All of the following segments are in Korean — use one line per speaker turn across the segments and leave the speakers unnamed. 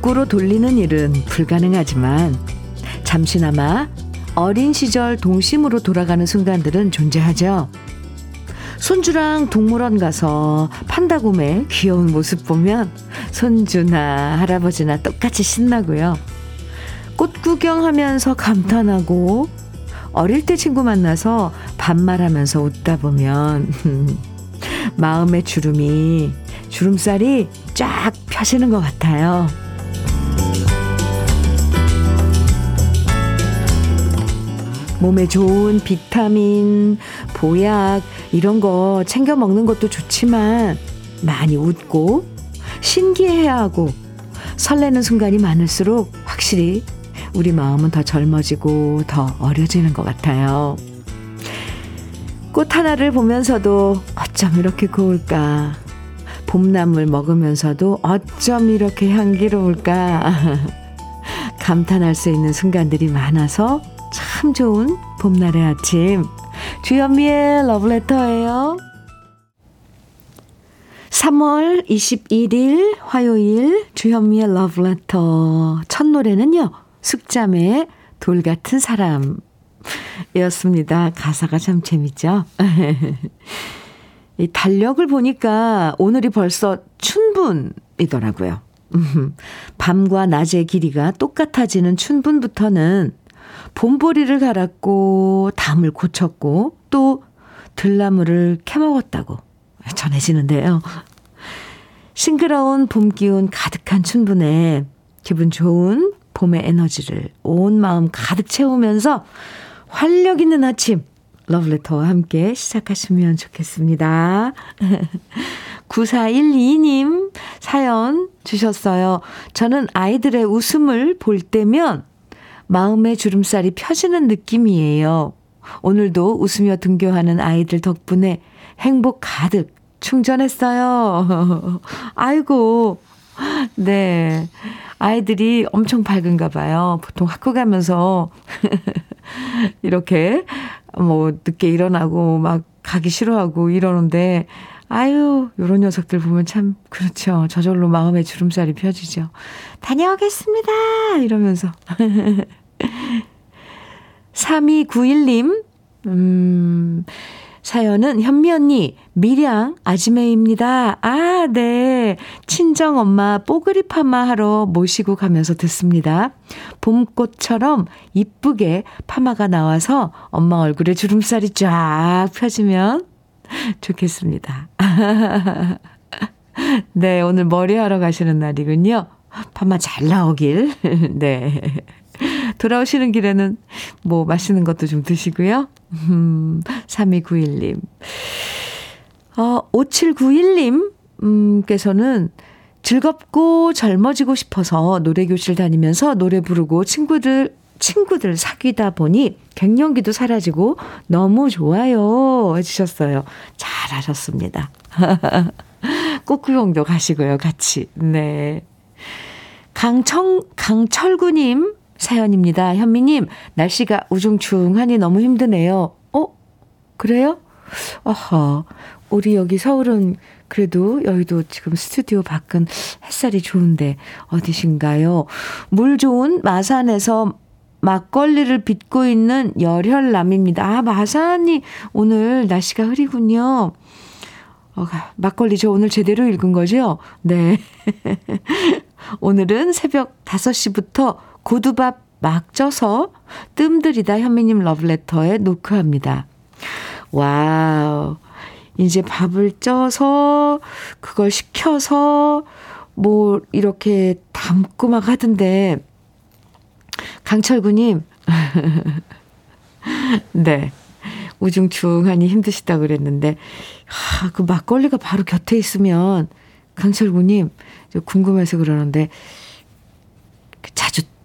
거꾸로 돌리는 일은 불가능하지만 잠시나마 어린 시절 동심으로 돌아가는 순간들은 존재하죠. 손주랑 동물원 가서 판다곰의 귀여운 모습 보면 손주나 할아버지나 똑같이 신나고요. 꽃 구경하면서 감탄하고 어릴 때 친구 만나서 반말하면서 웃다 보면 마음의 주름이 주름살이 쫙 펴지는 것 같아요. 몸에 좋은 비타민, 보약, 이런 거 챙겨 먹는 것도 좋지만 많이 웃고 신기해야 하고 설레는 순간이 많을수록 확실히 우리 마음은 더 젊어지고 더 어려지는 것 같아요. 꽃 하나를 보면서도 어쩜 이렇게 고울까. 봄나물 먹으면서도 어쩜 이렇게 향기로울까. 감탄할 수 있는 순간들이 많아서 참 좋은 봄날의 아침. 주현미의 러브레터예요. 3월 21일 화요일 주현미의 러브레터 첫 노래는요. 숙잠의 돌 같은 사람 이었습니다. 가사가 참 재밌죠? 이 달력을 보니까 오늘이 벌써 춘분이더라고요. 밤과 낮의 길이가 똑같아지는 춘분부터는 봄보리를 갈았고 담을 고쳤고 또 들나무를 캐먹었다고 전해지는데요. 싱그러운 봄 기운 가득한 춘분에 기분 좋은 봄의 에너지를 온 마음 가득 채우면서 활력 있는 아침 러브레터와 함께 시작하시면 좋겠습니다. 9412님 사연 주셨어요. 저는 아이들의 웃음을 볼 때면 마음의 주름살이 펴지는 느낌이에요. 오늘도 웃으며 등교하는 아이들 덕분에 행복 가득 충전했어요. 아이고, 네. 아이들이 엄청 밝은가 봐요. 보통 학교 가면서 이렇게 뭐 늦게 일어나고 막 가기 싫어하고 이러는데 아유, 요런 녀석들 보면 참, 그렇죠. 저절로 마음의 주름살이 펴지죠. 다녀오겠습니다! 이러면서. 3291님, 음, 사연은 현미 언니, 미량 아지매입니다. 아, 네. 친정 엄마 뽀글이 파마 하러 모시고 가면서 듣습니다. 봄꽃처럼 이쁘게 파마가 나와서 엄마 얼굴에 주름살이 쫙 펴지면 좋겠습니다. 네, 오늘 머리하러 가시는 날이군요. 파마 잘 나오길. 네. 돌아오시는 길에는 뭐 맛있는 것도 좀 드시고요. 음, 3291님. 어, 5791님, 음,께서는 즐겁고 젊어지고 싶어서 노래교실 다니면서 노래 부르고 친구들, 친구들 사귀다 보니 갱년기도 사라지고 너무 좋아요. 해주셨어요. 잘하셨습니다. 꽃구경도 가시고요, 같이. 네. 강청, 강철구님, 사연입니다. 현미님, 날씨가 우중충하니 너무 힘드네요. 어? 그래요? 어허, 우리 여기 서울은 그래도 여의도 지금 스튜디오 밖은 햇살이 좋은데 어디신가요? 물 좋은 마산에서 막걸리를 빚고 있는 열혈남입니다. 아, 마산이 오늘 날씨가 흐리군요. 어, 막걸리 저 오늘 제대로 읽은 거죠? 네. 오늘은 새벽 5시부터 고두밥 막 쪄서 뜸들이다 현미님 러브레터에 노크합니다. 와우. 이제 밥을 쪄서 그걸 식혀서 뭐 이렇게 담고 막 하던데 강철구님 네 우중충하니 힘드시다 그랬는데 하, 그 막걸리가 바로 곁에 있으면 강철구님 궁금해서 그러는데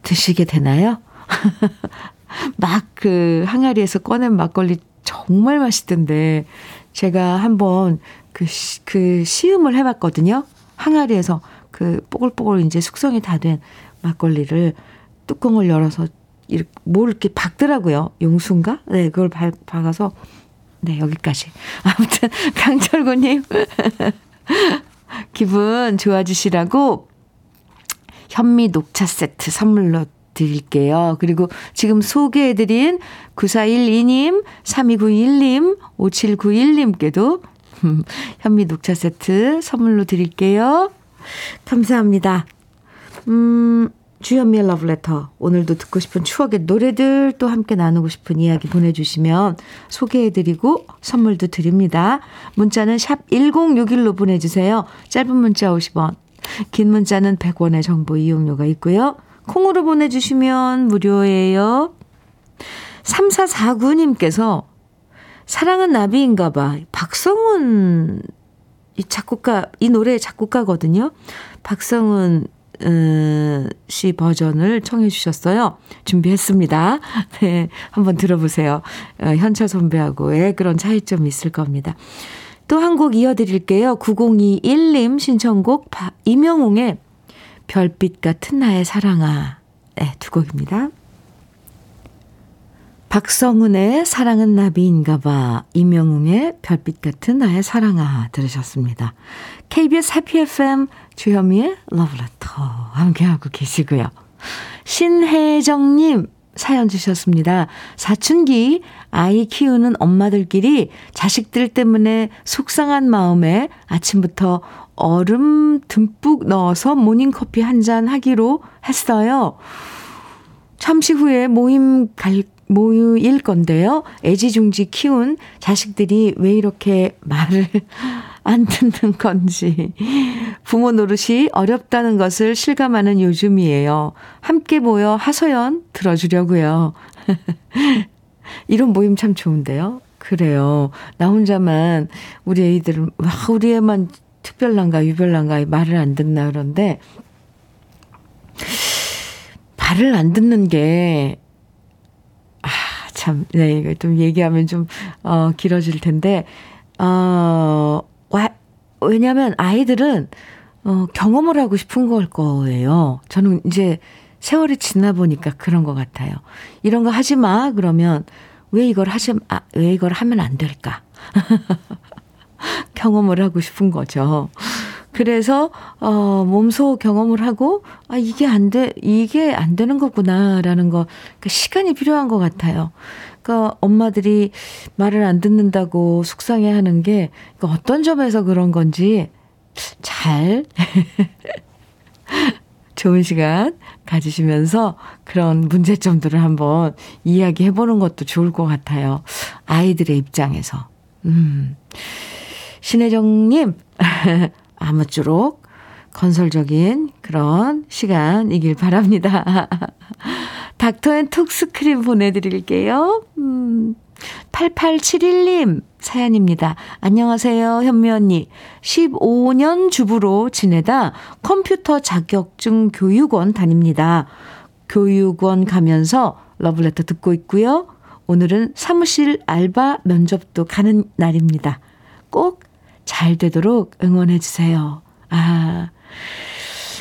드시게 되나요? 막 그 항아리에서 꺼낸 막걸리 정말 맛있던데 제가 한번 그, 시, 그 시음을 해봤거든요. 항아리에서 그 뽀글뽀글 이제 숙성이 다 된 막걸리를 뚜껑을 열어서 이렇게 뭘 이렇게 박더라고요. 용수인가? 네, 그걸 박, 박아서 네, 여기까지. 아무튼 강철구님 기분 좋아지시라고 현미 녹차 세트 선물로 드릴게요. 그리고 지금 소개해드린 9412님, 3291님, 5791님께도 현미 녹차 세트 선물로 드릴게요. 감사합니다. 음, 주현미의 러브레터. 오늘도 듣고 싶은 추억의 노래들 또 함께 나누고 싶은 이야기 보내주시면 소개해드리고 선물도 드립니다. 문자는 샵 1061로 보내주세요. 짧은 문자 50원, 긴 문자는 100원의 정보 이용료가 있고요. 콩으로 보내주시면 무료예요. 3449님께서 사랑은 나비인가 봐. 박성훈 이 작곡가 이 노래의 작곡가거든요. 박성훈 음, 씨 버전을 청해 주셨어요. 준비했습니다. 네, 한번 들어보세요. 어, 현철 선배하고의 그런 차이점이 있을 겁니다. 또 한 곡 이어드릴게요. 9021님 신청곡 이명웅의 별빛 같은 나의 사랑아. 네, 두 곡입니다. 박성훈의 사랑은 나비인가 봐. 이명웅의 별빛 같은 나의 사랑아 들으셨습니다. KBS 해피 FM 주현미의 러브레터 함께하고 계시고요. 신혜정님 사연 주셨습니다. 사춘기 아이 키우는 엄마들끼리 자식들 때문에 속상한 마음에 아침부터 얼음 듬뿍 넣어서 모닝커피 한 잔 하기로 했어요. 잠시 후에 모임 갈, 모일 건데요. 애지중지 키운 자식들이 왜 이렇게 말을 안 듣는 건지. 부모 노릇이 어렵다는 것을 실감하는 요즘이에요. 함께 모여 하소연 들어주려고요. 이런 모임 참 좋은데요. 그래요. 나 혼자만 우리 애들은 와 우리 애만 특별난가 유별난가 말을 안 듣나 그런데 말을 안 듣는 게 아, 참, 네, 이거 좀 얘기하면 좀, 어, 길어질 텐데, 어, 와, 왜냐면 아이들은, 어, 경험을 하고 싶은 걸 거예요. 저는 이제 세월이 지나 보니까 그런 것 같아요. 이런 거 하지 마. 그러면 왜 이걸 하시, 아, 왜 이걸 하면 안 될까? 경험을 하고 싶은 거죠. 그래서 어 몸소 경험을 하고 아 이게 안 돼. 이게 안 되는 거구나라는 거 그러니까 시간이 필요한 것 같아요. 그러니까 엄마들이 말을 안 듣는다고 속상해 하는 게 그러니까 어떤 점에서 그런 건지 잘 좋은 시간 가지시면서 그런 문제점들을 한번 이야기해 보는 것도 좋을 것 같아요. 아이들의 입장에서. 음. 신혜정님, 아무쪼록 건설적인 그런 시간이길 바랍니다. 닥터앤톡스 크림 보내드릴게요. 음, 8871님 사연입니다. 안녕하세요, 현미 언니. 15년 주부로 지내다 컴퓨터 자격증 교육원 다닙니다. 교육원 가면서 러블레터 듣고 있고요. 오늘은 사무실 알바 면접도 가는 날입니다. 꼭 잘 되도록 응원해 주세요. 아,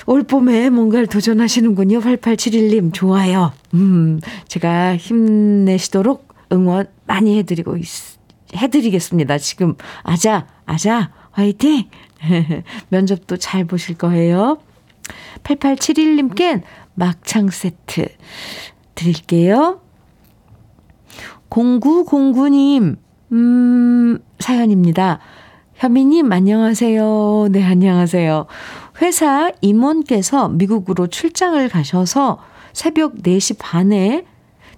올 봄에 뭔가를 도전하시는군요. 8871님, 좋아요. 음, 제가 힘내시도록 응원 많이 해드리고, 있, 해드리겠습니다. 지금, 아자, 아자, 화이팅! 면접도 잘 보실 거예요. 8871님께 막창 세트 드릴게요. 0909님, 음, 사연입니다. 현미님, 안녕하세요. 네, 안녕하세요. 회사 임원께서 미국으로 출장을 가셔서 새벽 4시 반에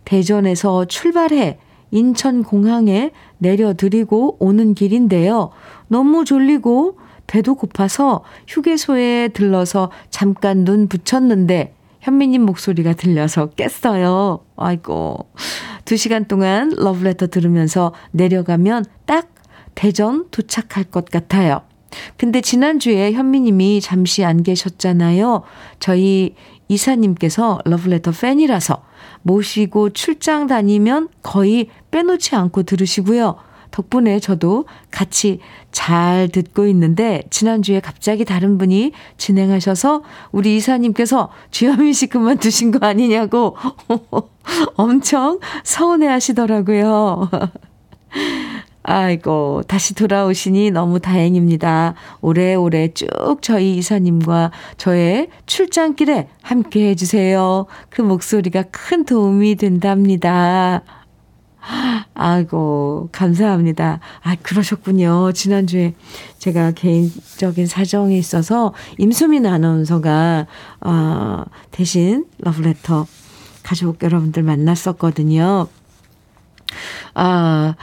대전에서 출발해 인천공항에 내려드리고 오는 길인데요. 너무 졸리고 배도 고파서 휴게소에 들러서 잠깐 눈 붙였는데 현미님 목소리가 들려서 깼어요. 아이고. 두 시간 동안 러브레터 들으면서 내려가면 딱 대전 도착할 것 같아요. 근데 지난주에 현미님이 잠시 안 계셨잖아요. 저희 이사님께서 러브레터 팬이라서 모시고 출장 다니면 거의 빼놓지 않고 들으시고요. 덕분에 저도 같이 잘 듣고 있는데 지난주에 갑자기 다른 분이 진행하셔서 우리 이사님께서 주현민 씨 그만두신 거 아니냐고 엄청 서운해 하시더라고요. 아이고, 다시 돌아오시니 너무 다행입니다. 오래오래 쭉 저희 이사님과 저의 출장길에 함께 해주세요. 그 목소리가 큰 도움이 된답니다. 아이고, 감사합니다. 아, 그러셨군요. 지난주에 제가 개인적인 사정이 있어서 임수민 아나운서가, 어, 대신 러브레터 가족 여러분들 만났었거든요. 아,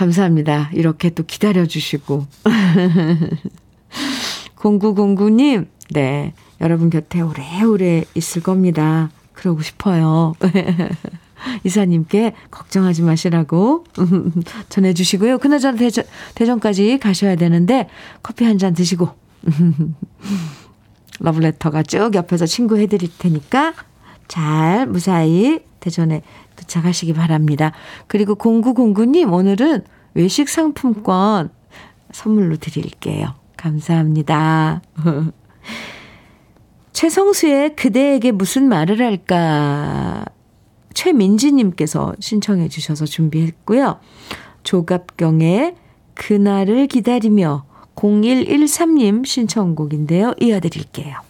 감사합니다. 이렇게 또 기다려주시고. 0909님, 네. 여러분 곁에 오래오래 있을 겁니다. 그러고 싶어요. 이사님께 걱정하지 마시라고 전해주시고요. 그나저나 대전, 대전까지 가셔야 되는데 커피 한 잔 드시고 러브레터가 쭉 옆에서 친구 해드릴 테니까 잘 무사히 대전에 도착하시기 바랍니다. 그리고 0909님 오늘은 외식 상품권 선물로 드릴게요. 감사합니다. 최성수의 그대에게 무슨 말을 할까 최민지님께서 신청해 주셔서 준비했고요. 조갑경의 그날을 기다리며 0113님 신청곡인데요. 이어드릴게요.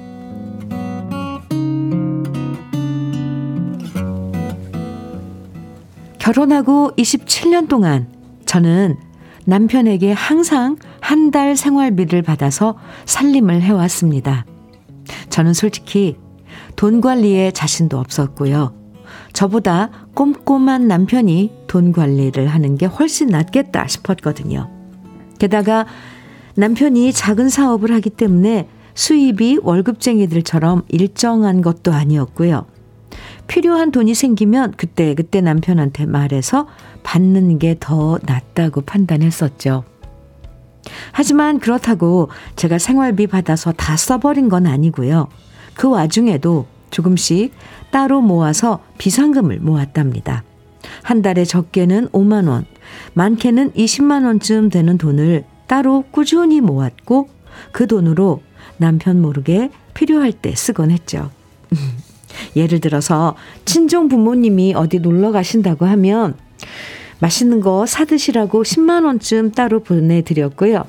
결혼하고 27년 동안 저는 남편에게 항상 한 달 생활비를 받아서 살림을 해왔습니다. 저는 솔직히 돈 관리에 자신도 없었고요. 저보다 꼼꼼한 남편이 돈 관리를 하는 게 훨씬 낫겠다 싶었거든요. 게다가 남편이 작은 사업을 하기 때문에 수입이 월급쟁이들처럼 일정한 것도 아니었고요. 필요한 돈이 생기면 그때 그때 남편한테 말해서 받는 게 더 낫다고 판단했었죠. 하지만 그렇다고 제가 생활비 받아서 다 써버린 건 아니고요. 그 와중에도 조금씩 따로 모아서 비상금을 모았답니다. 한 달에 적게는 5만 원, 많게는 20만 원쯤 되는 돈을 따로 꾸준히 모았고 그 돈으로 남편 모르게 필요할 때 쓰곤 했죠. 예를 들어서 친정 부모님이 어디 놀러 가신다고 하면 맛있는 거 사드시라고 10만 원쯤 따로 보내드렸고요.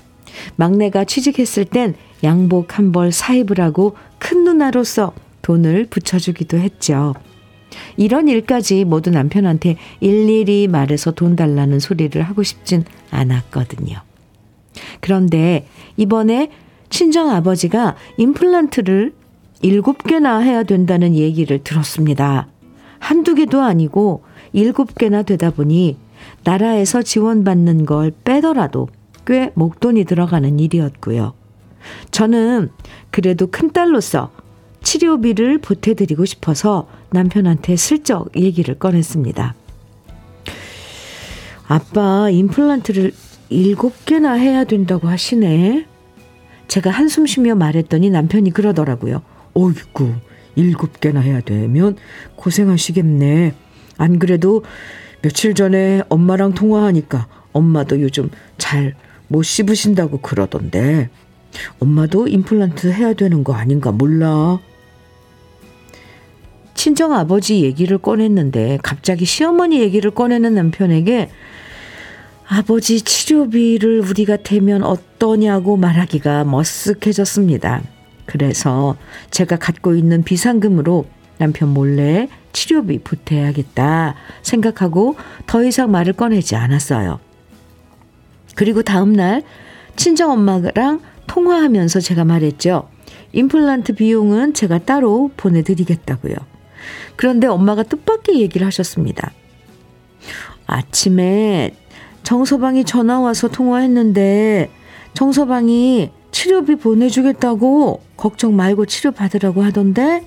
막내가 취직했을 땐 양복 한 벌 사입으라고 큰 누나로서 돈을 붙여주기도 했죠. 이런 일까지 모두 남편한테 일일이 말해서 돈 달라는 소리를 하고 싶진 않았거든요. 그런데 이번에 친정 아버지가 임플란트를 일곱 개나 해야 된다는 얘기를 들었습니다. 한두 개도 아니고 일곱 개나 되다 보니 나라에서 지원받는 걸 빼더라도 꽤 목돈이 들어가는 일이었고요. 저는 그래도 큰딸로서 치료비를 보태드리고 싶어서 남편한테 슬쩍 얘기를 꺼냈습니다. 아빠 임플란트를 일곱 개나 해야 된다고 하시네. 제가 한숨 쉬며 말했더니 남편이 그러더라고요. 어이구, 일곱 개나 해야 되면 고생하시겠네. 안 그래도 며칠 전에 엄마랑 통화하니까 엄마도 요즘 잘 못 씹으신다고 그러던데. 엄마도 임플란트 해야 되는 거 아닌가 몰라. 친정 아버지 얘기를 꺼냈는데 갑자기 시어머니 얘기를 꺼내는 남편에게 아버지 치료비를 우리가 대면 어떠냐고 말하기가 머쓱해졌습니다. 그래서 제가 갖고 있는 비상금으로 남편 몰래 치료비 보태야겠다 생각하고 더 이상 말을 꺼내지 않았어요. 그리고 다음날 친정엄마랑 통화하면서 제가 말했죠. 임플란트 비용은 제가 따로 보내드리겠다고요. 그런데 엄마가 뜻밖의 얘기를 하셨습니다. 아침에 정서방이 전화 와서 통화했는데 정서방이 치료비 보내주겠다고 걱정 말고 치료 받으라고 하던데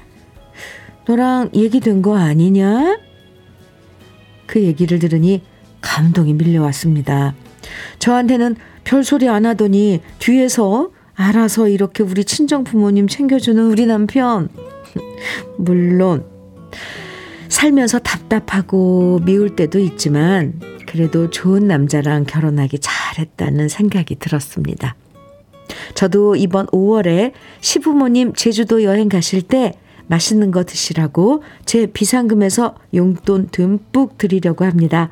너랑 얘기된 거 아니냐? 그 얘기를 들으니 감동이 밀려왔습니다. 저한테는 별소리 안 하더니 뒤에서 알아서 이렇게 우리 친정 부모님 챙겨주는 우리 남편. 물론 살면서 답답하고 미울 때도 있지만 그래도 좋은 남자랑 결혼하기 잘했다는 생각이 들었습니다. 저도 이번 5월에 시부모님 제주도 여행 가실 때 맛있는 거 드시라고 제 비상금에서 용돈 듬뿍 드리려고 합니다.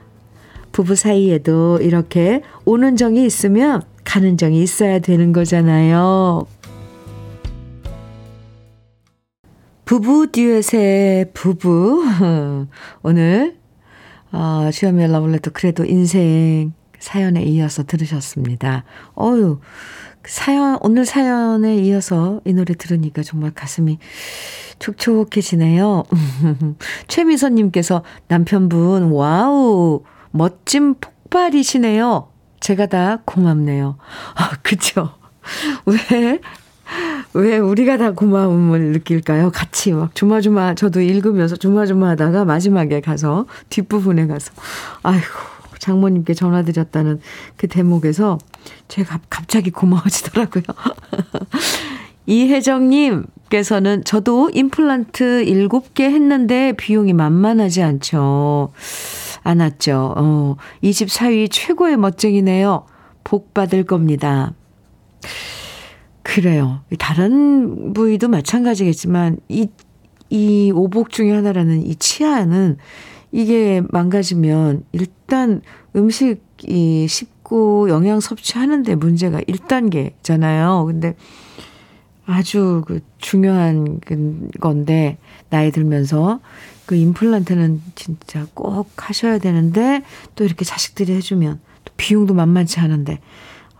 부부 사이에도 이렇게 오는 정이 있으면 가는 정이 있어야 되는 거잖아요. 부부 듀엣의 부부. 오늘, 어, 주현미의 러브레터 그래도 인생 사연에 이어서 들으셨습니다. 어유 사연, 오늘 사연에 이어서 이 노래 들으니까 정말 가슴이 촉촉해지네요. 최미선님께서 남편분, 와우, 멋진 폭발이시네요. 제가 다 고맙네요. 아, 그쵸. 왜, 왜 우리가 다 고마움을 느낄까요? 같이 막 조마조마, 저도 읽으면서 조마조마 하다가 마지막에 가서, 뒷부분에 가서, 아이고, 장모님께 전화드렸다는 그 대목에서 제가 갑자기 고마워지더라고요. 이혜정님께서는 저도 임플란트 7개 했는데 비용이 만만하지 않죠. 않았죠. 어, 이집 사위 최고의 멋쟁이네요. 복 받을 겁니다. 그래요. 다른 부위도 마찬가지겠지만, 이, 이 오복 중에 하나라는 이 치아는 이게 망가지면 일단 음식이 씹고 영양 섭취하는데 문제가 1단계잖아요. 근데 아주 그 중요한 그 건데 나이 들면서 그 임플란트는 진짜 꼭 하셔야 되는데 또 이렇게 자식들이 해주면 또 비용도 만만치 않은데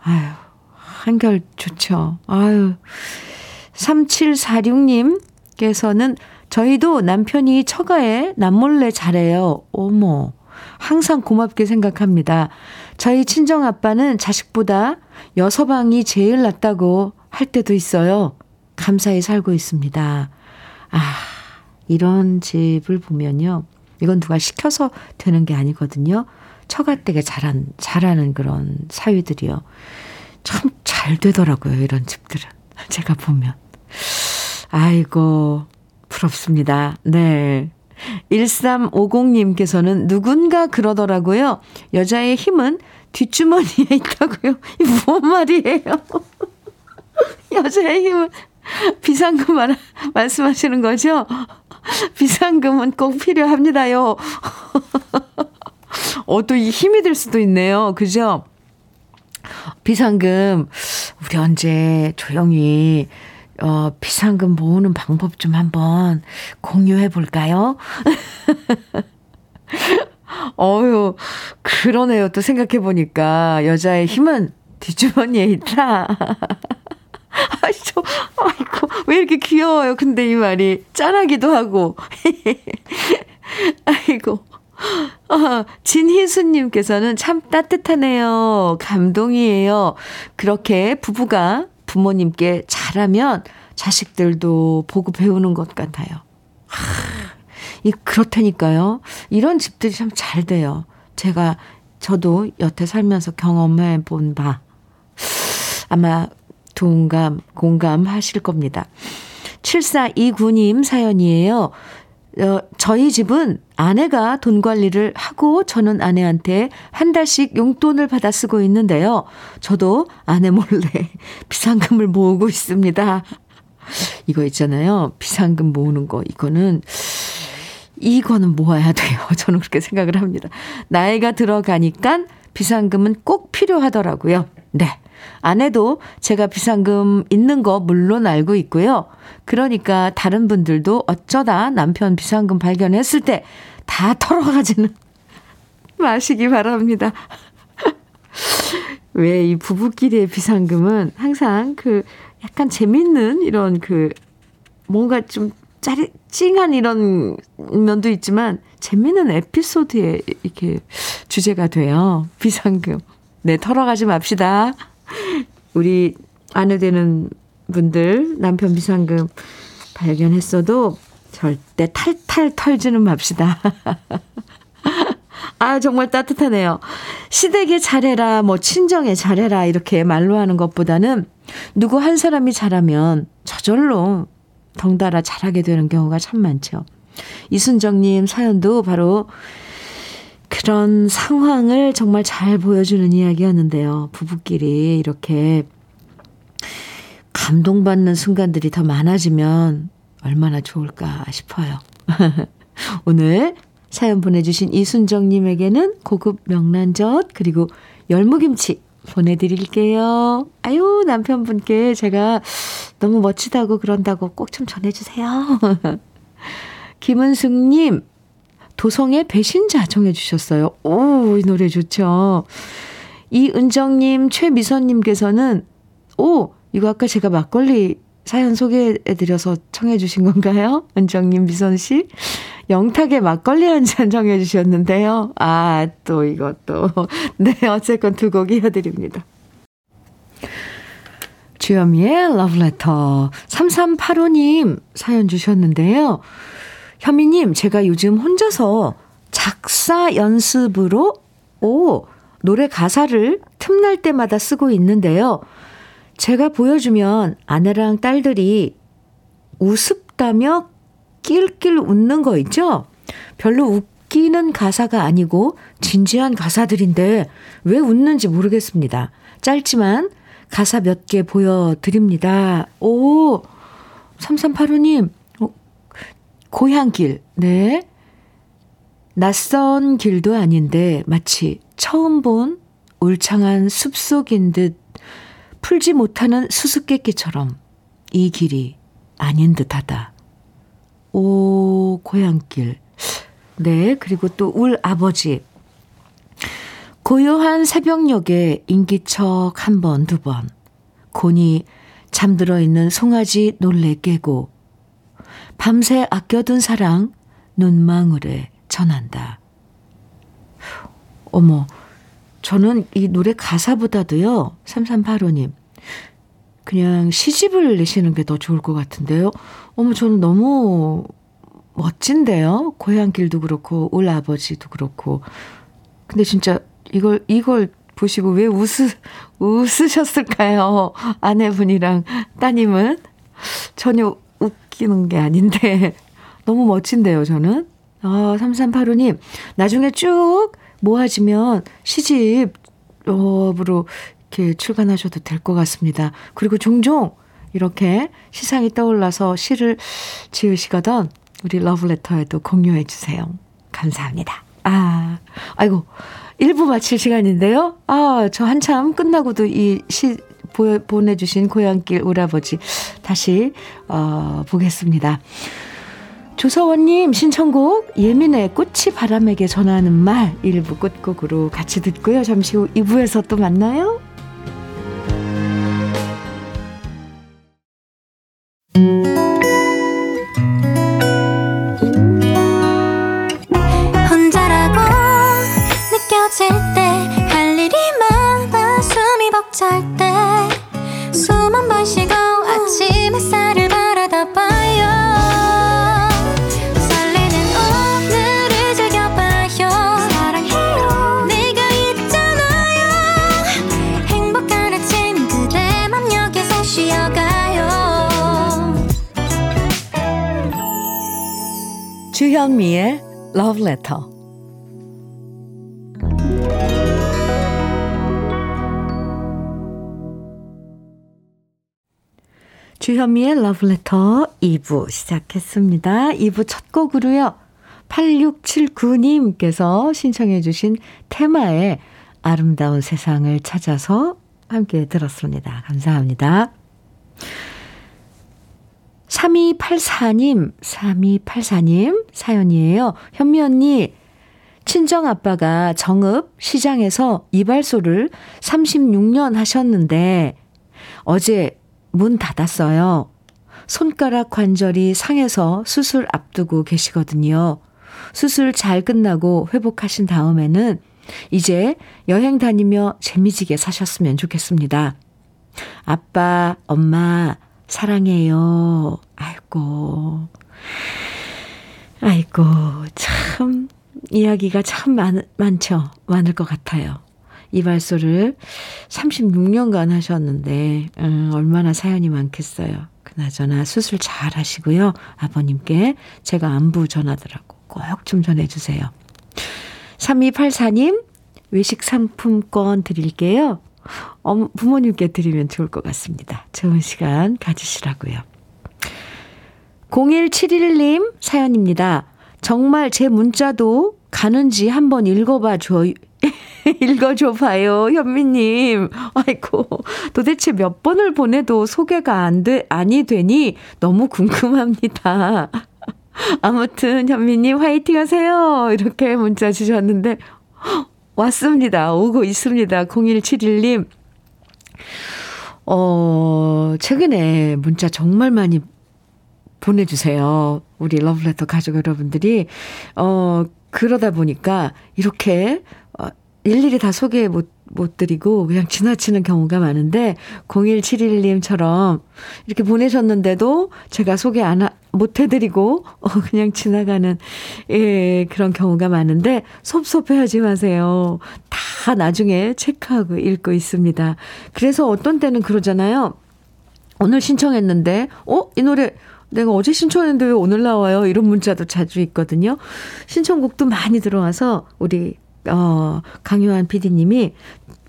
아유 한결 좋죠. 아유 3746님께서는 저희도 남편이 처가에 남몰래 잘해요. 어머. 항상 고맙게 생각합니다. 저희 친정 아빠는 자식보다 여서방이 제일 낫다고 할 때도 있어요. 감사히 살고 있습니다. 아, 이런 집을 보면요. 이건 누가 시켜서 되는 게 아니거든요. 처가댁에 잘한, 잘하는 그런 사위들이요. 참 잘 되더라고요. 이런 집들은. 제가 보면. 아이고, 부럽습니다. 네. 1350님께서는 누군가 그러더라고요. 여자의 힘은 뒷주머니에 있다고요. 이뭔 말이에요? 여자의 힘은 비상금 말, 말씀하시는 거죠? 비상금은 꼭 필요합니다요. 어, 또 이 힘이 될 수도 있네요. 그죠? 비상금, 우리 언제 조용히 어, 비상금 모으는 방법 좀 한번 공유해 볼까요? 어유, 그러네요. 또 생각해 보니까 여자의 힘은 뒷주머니에 있다. 아이고, 아이고, 왜 이렇게 귀여워요? 근데 이 말이 짠하기도 하고. 아이고. 어, 진희수님께서는 참 따뜻하네요. 감동이에요. 그렇게 부부가 부모님께 잘하면 자식들도 보고 배우는 것 같아요. 하, 이 그렇다니까요. 이런 집들이 참 잘 돼요. 제가 저도 여태 살면서 경험해 본 바. 아마 동감, 공감하실 겁니다. 7429님 사연이에요. 어, 저희 집은 아내가 돈 관리를 하고 저는 아내한테 한 달씩 용돈을 받아 쓰고 있는데요. 저도 아내 몰래 비상금을 모으고 있습니다. 이거 있잖아요. 비상금 모으는 거. 이거는, 이거는 모아야 돼요. 저는 그렇게 생각을 합니다. 나이가 들어가니까 비상금은 꼭 필요하더라고요. 네. 아내도 제가 비상금 있는 거 물론 알고 있고요. 그러니까 다른 분들도 어쩌다 남편 비상금 발견했을 때 다 털어가지는 마시기 바랍니다. 왜 이 부부끼리의 비상금은 항상 그 약간 재밌는 이런 그 뭔가 좀 짜리, 찡한 이런 면도 있지만 재밌는 에피소드에 이렇게 주제가 돼요. 비상금. 네, 털어가지 맙시다. 우리 아내 되는 분들 남편 비상금 발견했어도 절대 탈탈 털지는 맙시다. 아, 정말 따뜻하네요. 시댁에 잘해라, 뭐, 친정에 잘해라, 이렇게 말로 하는 것보다는 누구 한 사람이 잘하면 저절로 덩달아 잘하게 되는 경우가 참 많죠. 이순정님 사연도 바로 그런 상황을 정말 잘 보여주는 이야기였는데요. 부부끼리 이렇게 감동받는 순간들이 더 많아지면 얼마나 좋을까 싶어요. 오늘 사연 보내주신 이순정님에게는 고급 명란젓 그리고 열무김치 보내드릴게요. 아유, 남편분께 제가 너무 멋지다고 그런다고 꼭 좀 전해주세요. 김은숙님, 도성의 배신자 정해 주셨어요. 오, 이 노래 좋죠. 이은정 님, 최미선 님께서는, 오, 이거 아까 제가 막걸리 사연 소개해드려서 청해주신 건가요? 은정님, 미선씨. 영탁의 막걸리 한잔 정해주셨는데요. 아, 또 이것도. 네, 어쨌건 두 곡 이어드립니다. 주현미의 러브레터. 3385님 사연 주셨는데요. 현미님, 제가 요즘 혼자서 작사 연습으로, 오, 노래 가사를 틈날 때마다 쓰고 있는데요. 제가 보여주면 아내랑 딸들이 우습다며 낄낄 웃는 거 있죠? 별로 웃기는 가사가 아니고 진지한 가사들인데 왜 웃는지 모르겠습니다. 짧지만 가사 몇 개 보여드립니다. 오, 3385님, 어, 고향길, 네. 낯선 길도 아닌데 마치 처음 본 울창한 숲속인 듯 풀지 못하는 수수께끼처럼 이 길이 아닌 듯하다. 오, 고향길. 네, 그리고 또 울 아버지. 고요한 새벽녘에 인기척 한 번, 두 번. 곤이 잠들어 있는 송아지 놀래 깨고 밤새 아껴둔 사랑 눈망울에 전한다. 어머, 저는 이 노래 가사보다도요, 3385님, 그냥 시집을 내시는 게 더 좋을 것 같은데요. 어머, 저는 너무 멋진데요. 고향길도 그렇고, 올 아버지도 그렇고. 근데 진짜 이걸, 이걸 보시고 왜 웃으, 웃으셨을까요? 아내분이랑 따님은? 전혀 웃기는 게 아닌데. 너무 멋진데요, 저는. 아, 3385님. 나중에 쭉 모아지면 시집으로 이렇게 출간하셔도 될 것 같습니다. 그리고 종종 이렇게 시상이 떠올라서 시를 지으시거든 우리 러브레터에도 공유해 주세요. 감사합니다. 아, 아이고, 1부 마칠 시간인데요. 아, 저 한참 끝나고도 이 시 보내주신 고향길 오라버지 다시, 어, 보겠습니다. 조서원님 신청곡 예민의 꽃이 바람에게 전하는 말 1부 끝곡으로 같이 듣고요. 잠시 후 2부에서 또 만나요. 주현미의 Love Letter. 주현미의 Love Letter 2부 시작했습니다. 2부 첫 곡으로요. 8679님께서 신청해 주신 테마의 아름다운 세상을 찾아서 함께 들었습니다. 감사합니다. 3284님, 3284님 사연이에요. 현미 언니, 친정 아빠가 정읍 시장에서 이발소를 36년 하셨는데 어제 문 닫았어요. 손가락 관절이 상해서 수술 앞두고 계시거든요. 수술 잘 끝나고 회복하신 다음에는 이제 여행 다니며 재미지게 사셨으면 좋겠습니다. 아빠, 엄마, 사랑해요. 아이고. 아이고, 참, 이야기가 참 많, 많죠. 많을 것 같아요. 이발소를 36년간 하셨는데, 음, 얼마나 사연이 많겠어요. 그나저나 수술 잘 하시고요. 아버님께 제가 안부 전하더라고 꼭 좀 전해주세요. 3284님, 외식 상품권 드릴게요. 어, 부모님께 드리면 좋을 것 같습니다. 좋은 시간 가지시라고요. 0171님 사연입니다. 정말 제 문자도 가는지 한번 읽어봐 줘. 읽어줘 봐요, 현미님. 아이고, 도대체 몇 번을 보내도 소개가 안 돼, 아니 되니 너무 궁금합니다. 아무튼, 현미님 화이팅 하세요. 이렇게 문자 주셨는데, 왔습니다. 오고 있습니다. 0171님. 어, 최근에 문자 정말 많이 보내주세요. 우리 러브레터 가족 여러분들이. 어, 그러다 보니까 이렇게 어, 일일이 다 소개 못, 못 드리고 그냥 지나치는 경우가 많은데 0171님처럼 이렇게 보내셨는데도 제가 소개 안, 하, 못 해드리고 어, 그냥 지나가는 예, 그런 경우가 많은데 섭섭해하지 마세요. 다 나중에 체크하고 읽고 있습니다. 그래서 어떤 때는 그러잖아요. 오늘 신청했는데, 어? 이 노래 내가 어제 신청했는데 왜 오늘 나와요? 이런 문자도 자주 있거든요. 신청곡도 많이 들어와서 우리 어, 강요한 PD님이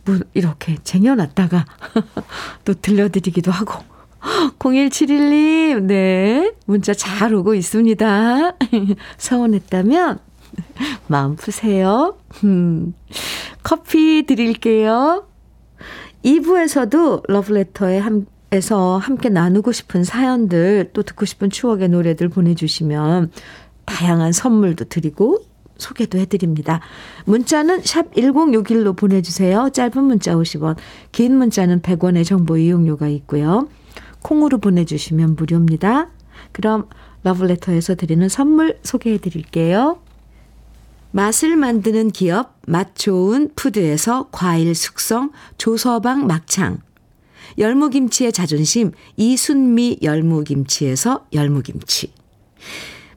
뭐 이렇게 쟁여놨다가 또 들려드리기도 하고. 0171님, 네. 문자 잘 오고 있습니다. 서운했다면 마음 푸세요. 음, 커피 드릴게요. 2부에서도 러브레터에 한, 에서 함께 나누고 싶은 사연들, 또 듣고 싶은 추억의 노래들 보내주시면 다양한 선물도 드리고 소개도 해드립니다. 문자는 샵 1061로 보내주세요. 짧은 문자 50원, 긴 문자는 100원의 정보 이용료가 있고요. 콩으로 보내주시면 무료입니다. 그럼 러브레터에서 드리는 선물 소개해 드릴게요. 맛을 만드는 기업 맛 좋은 푸드에서 과일 숙성 조서방 막창 열무김치의 자존심 이순미 열무김치에서 열무김치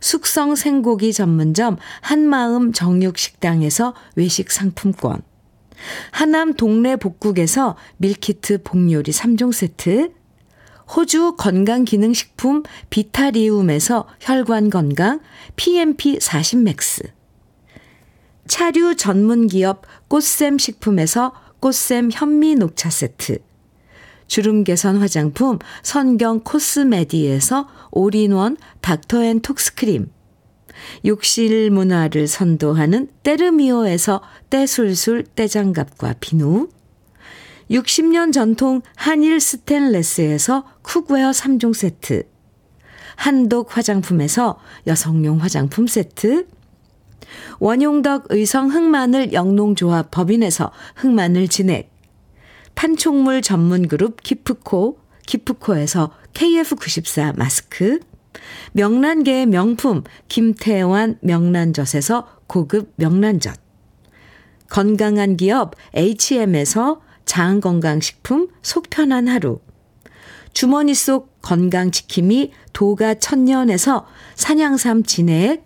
숙성 생고기 전문점 한마음 정육식당에서 외식 상품권. 하남 동네 복국에서 밀키트 복요리 3종 세트. 호주 건강기능식품 비타리움에서 혈관 건강 PMP 40 맥스. 차류 전문기업 꽃샘 식품에서 꽃샘 현미 녹차 세트. 주름 개선 화장품 선경 코스메디에서 올인원 닥터앤톡스크림. 욕실 문화를 선도하는 때르미오에서 때술술 때장갑과 비누. 60년 전통 한일 스텐레스에서 cookware 3종 세트. 한독 화장품에서 여성용 화장품 세트. 원용덕 의성 흑마늘 영농조합 법인에서 흑마늘 진액 판촉물 전문 그룹 기프코, 기프코에서 KF94 마스크, 명란계의 명품 김태환 명란젓에서 고급 명란젓, 건강한 기업 HM에서 장건강식품 속편한 하루, 주머니 속 건강지킴이 도가 천년에서 산양삼 진액,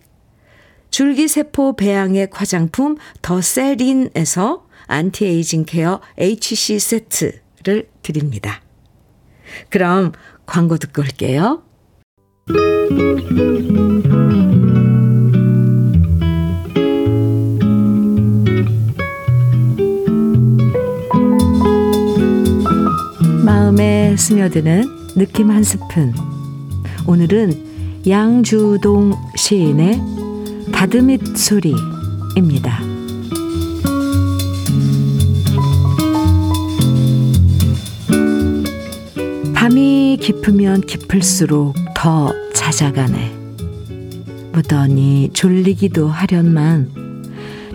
줄기세포 배양액 화장품 더 세린에서 anti-aging care HC 세트를 드립니다. 그럼 광고 듣고 올게요. 마음에 스며드는 느낌 한 스푼. 오늘은 양주동 시인의 다듬잇 소리입니다. 밤이 깊으면 깊을수록 더 잦아가네. 무더니 졸리기도 하련만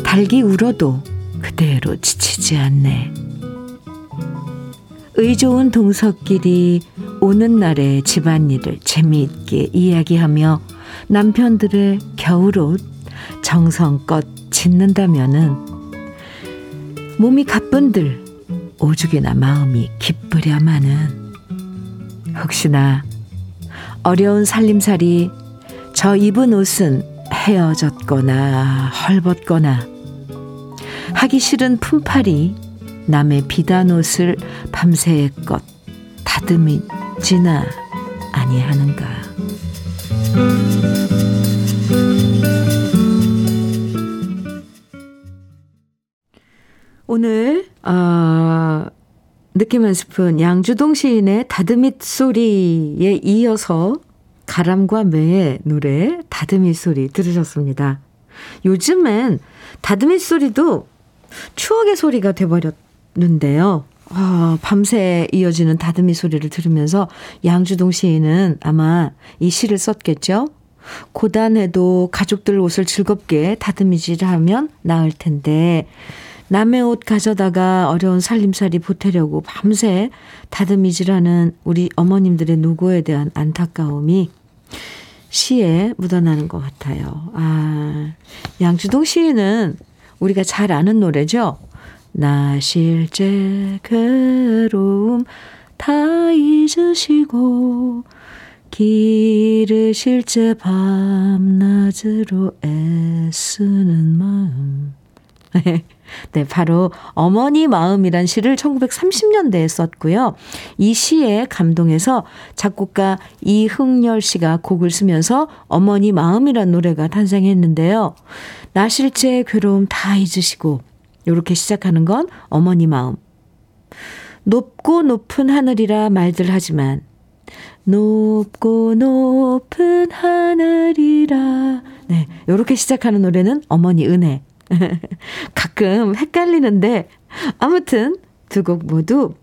달기 울어도 그대로 지치지 않네. 의 좋은 동석끼리 오는 날의 집안일을 재미있게 이야기하며 남편들의 겨울옷 정성껏 짓는다면은 몸이 가뿐들 오죽이나 마음이 기쁘랴마는 혹시나 어려운 살림살이 저 입은 옷은 헤어졌거나 헐벗거나 하기 싫은 품팔이 남의 비단 옷을 밤새껏 다듬이지나 아니하는가. 오늘 어, 느낌 한 스푼 양주동 시인의 다듬잇 소리에 이어서 가람과 매의 노래 다듬잇 소리 들으셨습니다. 요즘엔 다듬잇 소리도 추억의 소리가 돼버렸는데요. 아, 밤새 이어지는 다듬이 소리를 들으면서 양주동 시인은 아마 이 시를 썼겠죠? 고단해도 가족들 옷을 즐겁게 다듬이질 하면 나을 텐데 남의 옷 가져다가 어려운 살림살이 보태려고 밤새 다듬이질하는 우리 어머님들의 노고에 대한 안타까움이 시에 묻어나는 것 같아요. 아, 양주동 시인은 우리가 잘 아는 노래죠. 나 실제 괴로움 다 잊으시고 길을 실제 밤낮으로 애쓰는 마음. 네, 바로 어머니 마음이란 시를 1930년대에 썼고요. 이 시에 감동해서 작곡가 이흥열 씨가 곡을 쓰면서 어머니 마음이란 노래가 탄생했는데요. 나실제 괴로움 다 잊으시고 이렇게 시작하는 건 어머니 마음. 높고 높은 하늘이라 말들 하지만 높고 높은 하늘이라 네, 이렇게 시작하는 노래는 어머니 은혜. 가끔 헷갈리는데 아무튼 두 곡 모두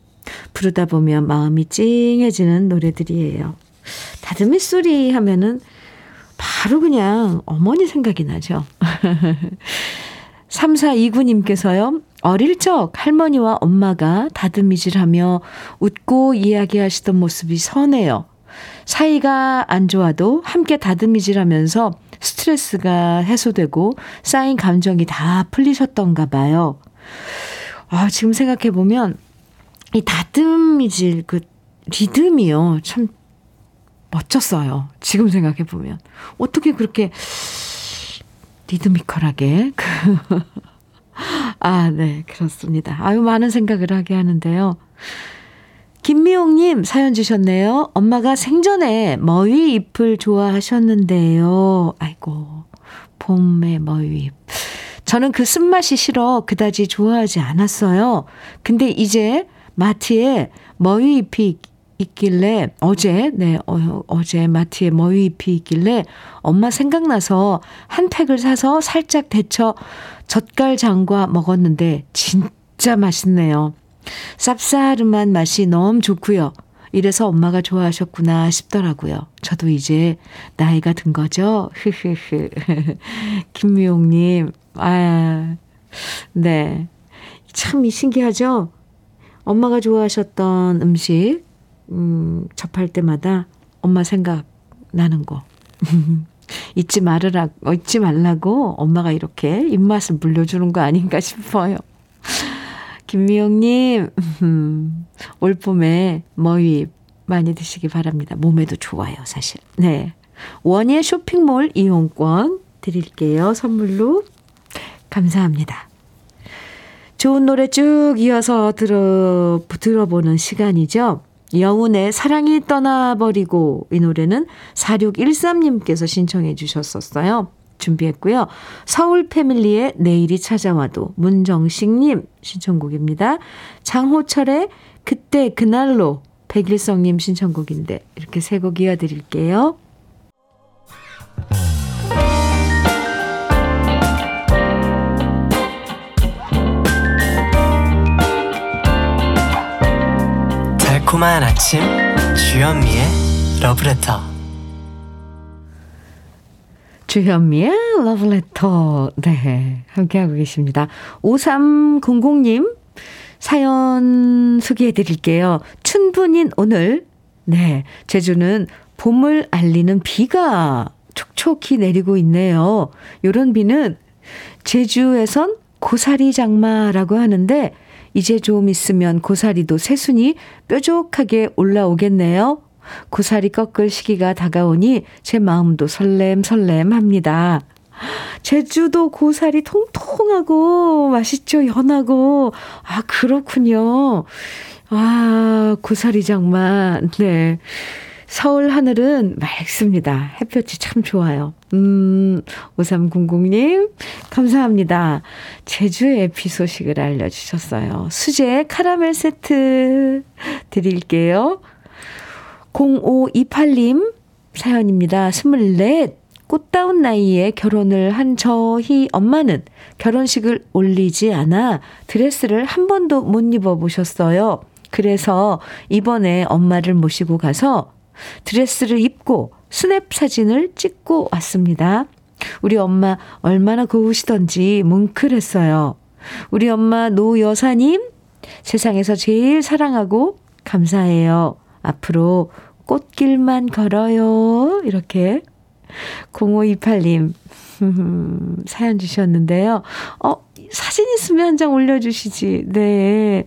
부르다 보면 마음이 찡해지는 노래들이에요. 다듬이 소리 하면은 바로 그냥 어머니 생각이 나죠. 3429님께서요, 어릴 적 할머니와 엄마가 다듬이질 하며 웃고 이야기하시던 모습이 선해요. 사이가 안 좋아도 함께 다듬이질 하면서 스트레스가 해소되고 쌓인 감정이 다 풀리셨던가 봐요. 아, 지금 생각해 보면 이 다듬이질 그 리듬이요. 참 멋졌어요. 지금 생각해 보면. 어떻게 그렇게 리드미컬하게. 아, 네, 그렇습니다. 아유, 많은 생각을 하게 하는데요. 김미용님 사연 주셨네요. 엄마가 생전에 머위 잎을 좋아하셨는데요. 아이고, 봄의 머위 잎. 저는 그 쓴맛이 싫어 그다지 좋아하지 않았어요. 근데 이제 마트에 머위 잎이 있길래 어제 네 어, 어제 마트에 머위 잎이 있길래 엄마 생각나서 한 팩을 사서 살짝 데쳐 젓갈장과 먹었는데 진짜 맛있네요. 쌉싸름한 맛이 너무 좋고요. 이래서 엄마가 좋아하셨구나 싶더라고요. 저도 이제 나이가 든 거죠. 흐흐흐. 김미용님, 아, 네. 참 신기하죠? 엄마가 좋아하셨던 음식, 음, 접할 때마다 엄마 생각 나는 거. 잊지 말으라, 잊지 말라고 엄마가 이렇게 입맛을 물려주는 거 아닌가 싶어요. 김미영님, 음, 올 봄에 머위 많이 드시기 바랍니다. 몸에도 좋아요, 사실. 네. 원예 쇼핑몰 이용권 드릴게요. 선물로. 감사합니다. 좋은 노래 쭉 이어서 들어, 들어보는 시간이죠. 여운의 사랑이 떠나버리고 이 노래는 4613님께서 신청해 주셨었어요. 준비했고요. 서울 패밀리의 내일이 찾아와도 문정식님 신청곡입니다. 장호철의 그때 그날로 백일성님 신청곡인데 이렇게 세 곡 이어드릴게요.
달콤한 아침 주현미의 러브레터
주현미의 러브레터. 네. 함께하고 계십니다. 5300님 사연 소개해 드릴게요. 춘분인 오늘. 네. 제주는 봄을 알리는 비가 촉촉히 내리고 있네요. 요런 비는 제주에선 고사리 장마라고 하는데 이제 좀 있으면 고사리도 새순이 뾰족하게 올라오겠네요. 고사리 꺾을 시기가 다가오니 제 마음도 설렘설렘합니다. 제주도 고사리 통통하고 맛있죠, 연하고. 아, 그렇군요. 아, 고사리 장마. 네. 서울 하늘은 맑습니다. 햇볕이 참 좋아요. 음, 5300님, 감사합니다. 제주의 비 소식을 알려주셨어요. 수제 카라멜 세트 드릴게요. 0528님 사연입니다. 24 꽃다운 나이에 결혼을 한 저희 엄마는 결혼식을 올리지 않아 드레스를 한 번도 못 입어보셨어요. 그래서 이번에 엄마를 모시고 가서 드레스를 입고 스냅 사진을 찍고 왔습니다. 우리 엄마 얼마나 고우시던지 뭉클했어요. 우리 엄마 노 여사님 세상에서 제일 사랑하고 감사해요. 앞으로 꽃길만 걸어요. 이렇게 0528님 사연 주셨는데요. 어, 사진 있으면 한 장 올려 주시지. 네.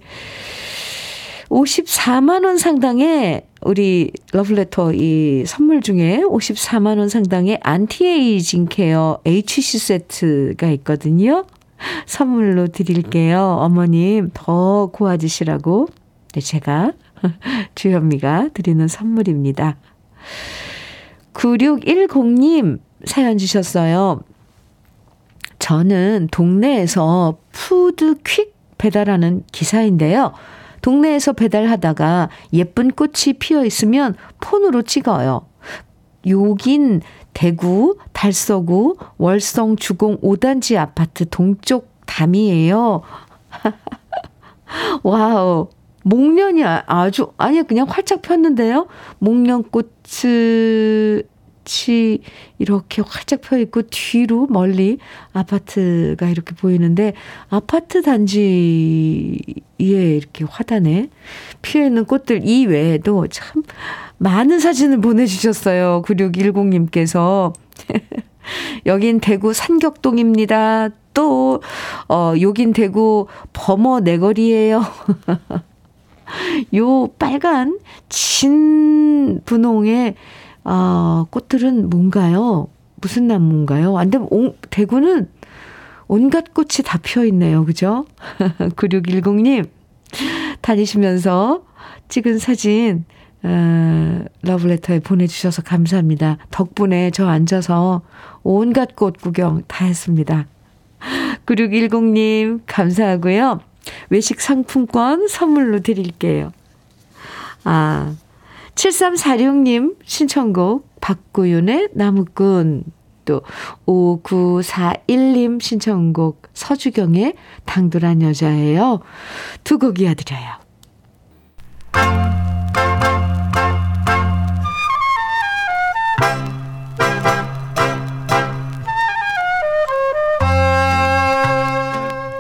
54만원 상당의 우리 러브레터 이 선물 중에 54만원 상당의 anti-aging care HC 세트가 있거든요. 선물로 드릴게요. 어머님 더 고와지시라고. 네, 제가 주현미가 드리는 선물입니다. 9610님 사연 주셨어요. 저는 동네에서 food quick 배달하는 기사인데요. 동네에서 배달하다가 예쁜 꽃이 피어 있으면 폰으로 찍어요. 여긴 대구 달서구 월성 주공 5단지 아파트 동쪽 담이에요. 와우. 목련이 아, 아주 아니 그냥 활짝 폈는데요. 목련꽃이 이렇게 활짝 펴 있고 뒤로 멀리 아파트가 이렇게 보이는데 아파트 단지에 이렇게 화단에 피어 있는 꽃들 이외에도 참 많은 사진을 보내 주셨어요. 9610님께서. 여긴 대구 산격동입니다. 또, 어, 여긴 대구 범어 내거리예요 요 빨간 진 분홍의 어, 꽃들은 뭔가요? 무슨 나무인가요? 안 되면 대구는 온갖 꽃이 다 피어 있네요. 그죠? 9610님 다니시면서 찍은 사진 어, 러브레터에 보내주셔서 감사합니다. 덕분에 저 앉아서 온갖 꽃 구경 다 했습니다. 9610님 감사하고요. 외식 상품권 선물로 드릴게요. 아, 7346님 신청곡 박구윤의 나무꾼 또 5941님 신청곡 서주경의 당돌한 여자예요. 두 곡 이어드려요.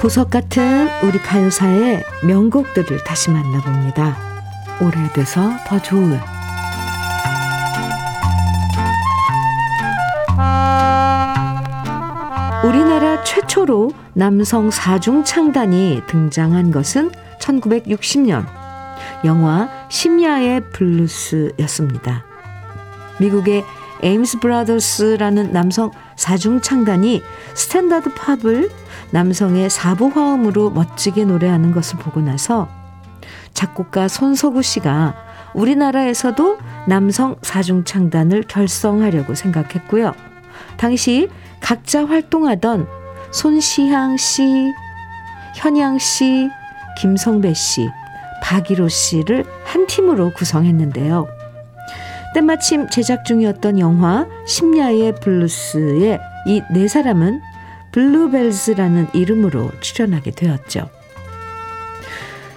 보석 같은 우리 가요사의 명곡들을 다시 만나봅니다. 오래돼서 더 좋은 우리나라 최초로 남성 사중 창단이 등장한 것은 1960년 영화 심야의 블루스였습니다. 미국의 에임스 브라더스라는 남성 사중 창단이 스탠다드 팝을 남성의 사부 화음으로 멋지게 노래하는 것을 보고 나서 작곡가 손석우 씨가 우리나라에서도 남성 사중 창단을 결성하려고 생각했고요. 당시 각자 활동하던 손시향 씨, 현양 씨, 김성배 씨, 박일호 씨를 한 팀으로 구성했는데요. 때마침 제작 중이었던 영화 심야의 블루스에 이 네 사람은 블루벨즈라는 이름으로 출연하게 되었죠.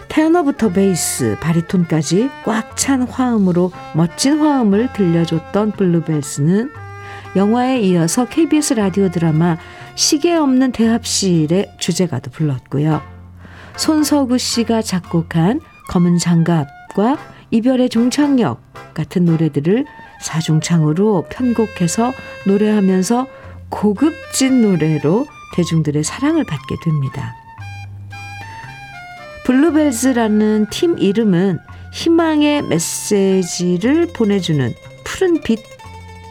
테너부터 베이스, 바리톤까지 꽉 찬 화음으로 멋진 화음을 들려줬던 블루벨스는 영화에 이어서 KBS 라디오 드라마 시계 없는 대합실의 주제가도 불렀고요. 손석우 씨가 작곡한 검은 장갑과 이별의 종착역 같은 노래들을 사중창으로 편곡해서 노래하면서 고급진 노래로 대중들의 사랑을 받게 됩니다. 블루벨즈라는 팀 이름은 희망의 메시지를 보내주는 푸른 빛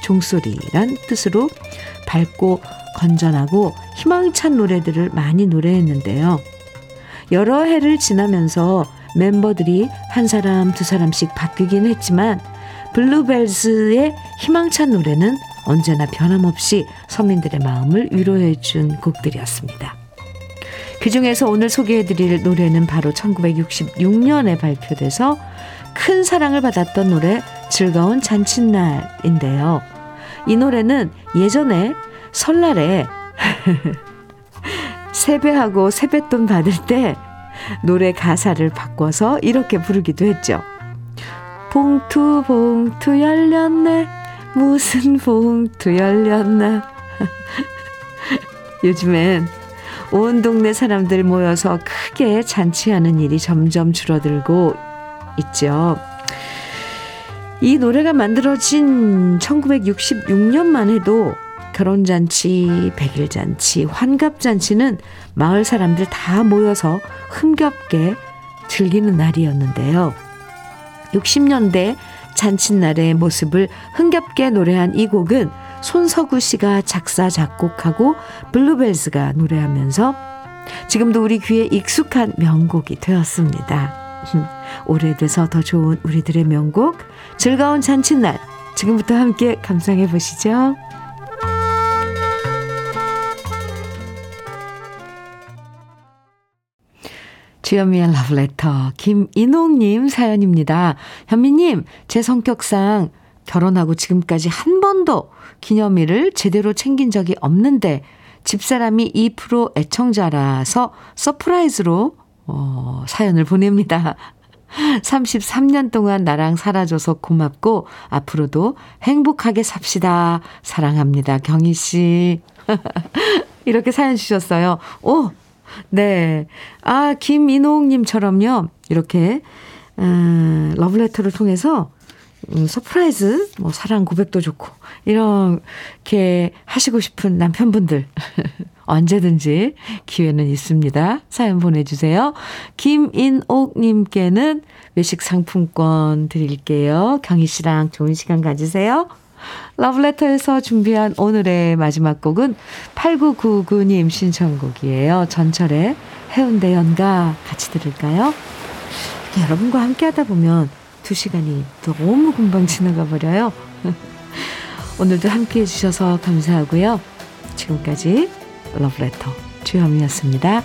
종소리란 뜻으로 밝고 건전하고 희망찬 노래들을 많이 노래했는데요. 여러 해를 지나면서 멤버들이 한 사람, 두 사람씩 바뀌긴 했지만 블루벨즈의 희망찬 노래는 언제나 변함없이 서민들의 마음을 위로해 준 곡들이었습니다. 그 중에서 오늘 소개해 드릴 노래는 바로 1966년에 발표돼서 큰 사랑을 받았던 노래 즐거운 잔칫날인데요. 이 노래는 예전에 설날에 세배하고 세뱃돈 받을 때 노래 가사를 바꿔서 이렇게 부르기도 했죠. 봉투 봉투 열렸네 무슨 봉투 열렸나 요즘엔 온 동네 사람들 모여서 크게 잔치하는 일이 점점 줄어들고 있죠. 이 노래가 만들어진 1966년만 해도 결혼잔치, 백일잔치, 환갑잔치는 마을 사람들 다 모여서 흥겹게 즐기는 날이었는데요. 60년대 잔칫날의 모습을 흥겹게 노래한 이 곡은 손석구 씨가 작사, 작곡하고 블루벨즈가 노래하면서 지금도 우리 귀에 익숙한 명곡이 되었습니다. 오래돼서 더 좋은 우리들의 명곡, 즐거운 잔칫날. 지금부터 함께 감상해 보시죠. 주현미의 러브레터 김인홍님 사연입니다. 현미님 제 성격상 결혼하고 지금까지 한 번도 기념일을 제대로 챙긴 적이 없는데 집사람이 이 프로 애청자라서 surprise로 어, 사연을 보냅니다. 33년 동안 나랑 살아줘서 고맙고 앞으로도 행복하게 삽시다. 사랑합니다. 경희 씨. 이렇게 사연 주셨어요. 오, 네. 아, 김인홍님처럼요. 이렇게, 음, 러브레터를 통해서 음, surprise, 뭐, 사랑 고백도 좋고, 이렇게 하시고 싶은 남편분들. 언제든지 기회는 있습니다. 사연 보내주세요. 김인옥님께는 외식 상품권 드릴게요. 경희 씨랑 좋은 시간 가지세요. 러브레터에서 준비한 오늘의 마지막 곡은 8999님 신청곡이에요. 전철의 해운대 연가 같이 들을까요? 여러분과 함께 하다 보면 두 시간이 너무 금방 지나가 버려요. 오늘도 함께 해주셔서 감사하고요. 지금까지 러브레터 주현미였습니다.